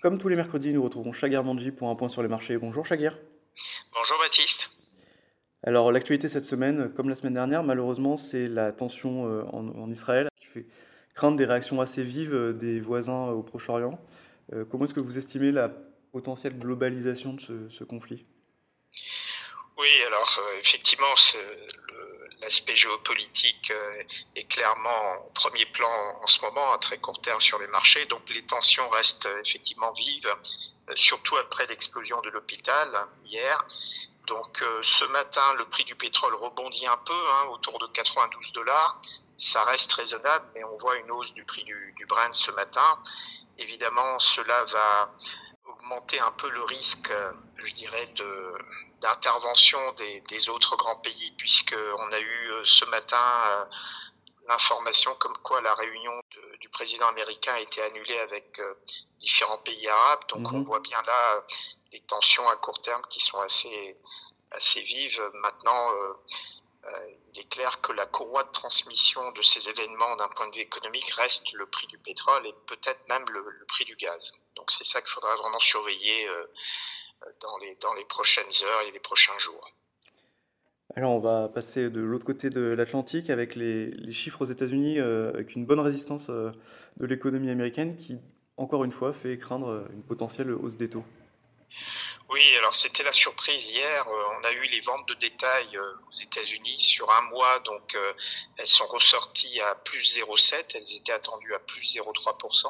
Comme tous les mercredis, nous retrouvons Chagir Manji pour un point sur les marchés. Bonjour Chagir. Bonjour Baptiste. Alors l'actualité cette semaine, comme la semaine dernière, malheureusement, c'est la tension euh, en, Israël qui fait craindre des réactions assez vives euh, des voisins au Proche-Orient. Euh, comment est-ce que vous estimez la potentielle globalisation de ce, conflit? Oui, alors effectivement, l'aspect géopolitique est clairement au premier plan en ce moment, à très court terme sur les marchés. Donc les tensions restent effectivement vives, surtout après l'explosion de l'hôpital hier. Donc euh, ce matin, le prix du pétrole rebondit un peu, hein, autour de 92 dollars. Ça reste raisonnable, mais on voit une hausse du prix du, du Brent ce matin. Évidemment, cela va augmenter un peu le risque, je dirais, d'intervention des, des, autres grands pays, puisqu'on a eu euh, ce matin euh, l'information comme quoi la réunion du président américain a été annulée avec différents pays arabes. Donc mhm. on voit bien là des tensions à court terme qui sont assez, assez vives. Maintenant, euh, euh, il est clair que la courroie de transmission de ces événements d'un point de vue économique reste le prix du pétrole et peut-être même le, prix du gaz. Donc c'est ça qu'il faudra vraiment surveiller euh, dans, les, dans les prochaines heures et les prochains jours. Alors on va passer de l'autre côté de l'Atlantique avec les, les, chiffres aux États-Unis, avec une bonne résistance de l'économie américaine qui, encore une fois, fait craindre une potentielle hausse des taux. Oui, alors c'était la surprise hier. Euh, on a eu les ventes de détail euh, aux États-Unis sur un mois, donc euh, elles sont ressorties à plus 0,7. Elles étaient attendues à plus 0,3%.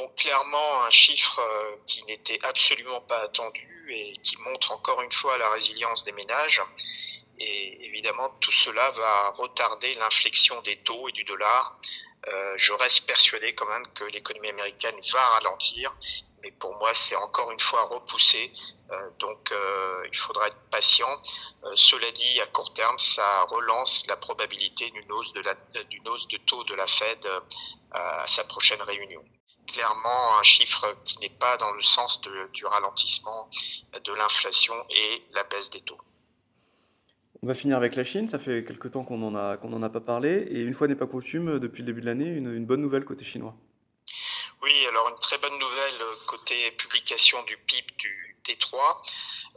Donc clairement un chiffre qui n'était absolument pas attendu et qui montre encore une fois la résilience des ménages. Et évidemment, tout cela va retarder l'inflexion des taux et du dollar. je reste persuadé quand même que l'économie américaine va ralentir mais pour moi, c'est encore une fois repoussé. Euh, donc, euh, il faudra être patient. Euh, cela dit, à court terme, ça relance la probabilité d'une hausse de taux de la Fed à sa prochaine réunion. Clairement, un chiffre qui n'est pas dans le sens de, du ralentissement de l'inflation et la baisse des taux. On va finir avec la Chine. Ça fait quelques temps qu'on n'en a, qu'on en a pas parlé. Et une fois n'est pas coutume, depuis le début de l'année, une, une bonne nouvelle côté chinois. Oui, alors une très bonne nouvelle côté publication du PIB du T3.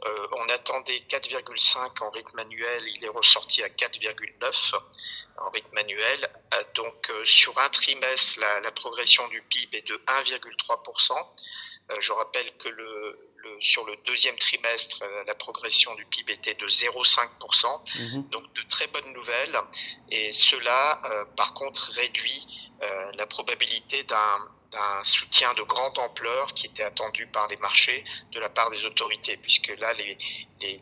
Euh, on attendait 4,5 en rythme manuel, il est ressorti à 4,9 en rythme manuel. Euh, donc sur un trimestre, la, progression du PIB est de 1,3%. je rappelle que le, sur le deuxième trimestre, la progression du PIB était de 0,5%. Mhm. Donc de très bonnes nouvelles. Et cela, par contre, réduit la probabilité d'un un soutien de grande ampleur qui était attendu par les marchés de la part des autorités, puisque là, les,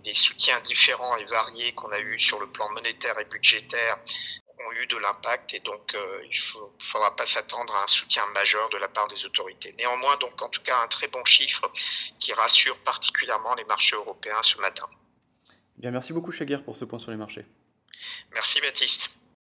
les, soutiens différents et variés qu'on a eus sur le plan monétaire et budgétaire ont eu de l'impact et donc euh, il ne faudra pas s'attendre à un soutien majeur de la part des autorités. Néanmoins, donc en tout cas, un très bon chiffre qui rassure particulièrement les marchés européens ce matin. Bien, merci beaucoup Chaguer pour ce point sur les marchés. Merci Baptiste.